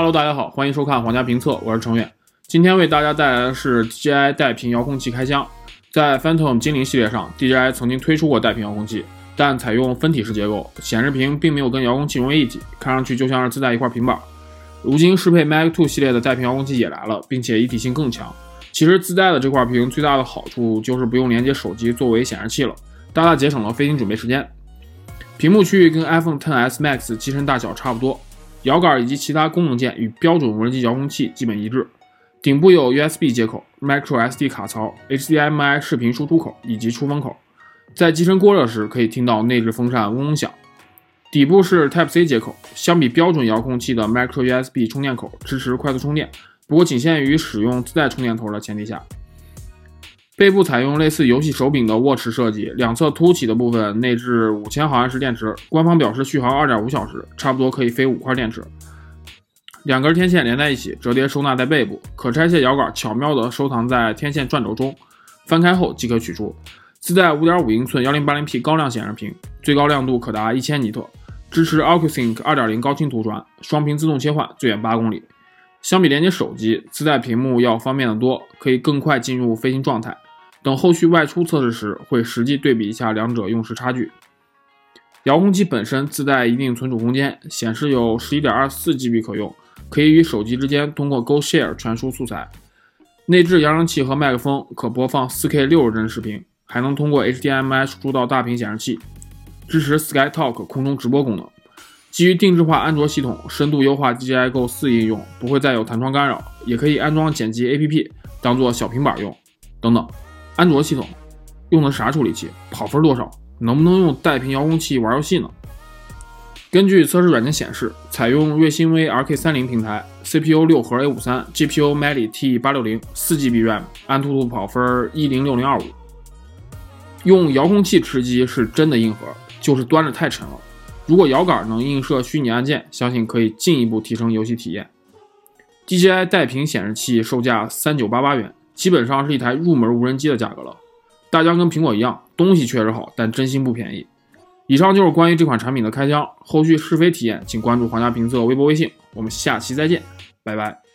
Hello，大家好，欢迎收看皇家评测，我是程远。今天为大家带来的是 DJI 带屏遥控器开箱。在 Phantom 精灵系列上，DJI 曾经推出过带屏遥控器，但采用分体式结构，显示屏并没有跟遥控器融为一体，看上去就像是自带一块平板。如今适配 Mac 2系列的带屏遥控器也来了，并且一体性更强。其实自带的这块屏最大的好处就是不用连接手机作为显示器了，大大节省了飞行准备时间。屏幕区域跟 iPhone XS Max 机身大小差不多。摇杆以及其他功能键与标准无人机遥控器基本一致。顶部有 USB 接口、microSD 卡槽、HDMI 视频输出口以及出风口。在机身过热时，可以听到内置风扇嗡嗡响。底部是 Type-C 接口，相比标准遥控器的 microUSB 充电口，支持快速充电，不过仅限于使用自带充电头的前提下。背部采用类似游戏手柄的握持设计，两侧凸起的部分内置五千毫安时电池，官方表示续航二点五小时，差不多可以飞五块电池。两根天线连在一起，折叠收纳在背部，可拆卸摇杆巧妙地收藏在天线转轴中，翻开后即可取出。自带五点五英寸幺零八零 P 高亮显示屏，最高亮度可达一千尼特，支持 OcuSync 二点零高清图传，双屏自动切换，最远八公里。相比连接手机，自带屏幕要方便得多，可以更快进入飞行状态。等后续外出测试时，会实际对比一下两者用时差距。遥控器本身自带一定存储空间，显示有十一点二四 GB 可用，可以与手机之间通过 Go Share 传输素材。内置扬声器和麦克风，可播放 4K 六十帧视频，还能通过 HDMI 输出到大屏显示器，支持 SkyTalk 空中直播功能。基于定制化安卓系统，深度优化 DJI Go 4应用，不会再有弹窗干扰，也可以安装剪辑 APP 当做小平板用，等等。安卓系统用的啥处理器？跑分多少？能不能用带屏遥控器玩游戏呢？根据测试软件显示，采用瑞芯微 RK30 平台，CPU 六核 A53，GPU Mali T860，4GB RAM，安兔兔跑分一零六零二五。用遥控器吃鸡是真的硬核，就是端着太沉了。如果摇杆能映射虚拟按键，相信可以进一步提升游戏体验。DJI 带屏显示器售价三九八八元。基本上是一台入门无人机的价格了。大疆跟苹果一样，东西确实好，但真心不便宜。以上就是关于这款产品的开箱，后续试飞体验请关注皇家评测微博微信。我们下期再见，拜拜。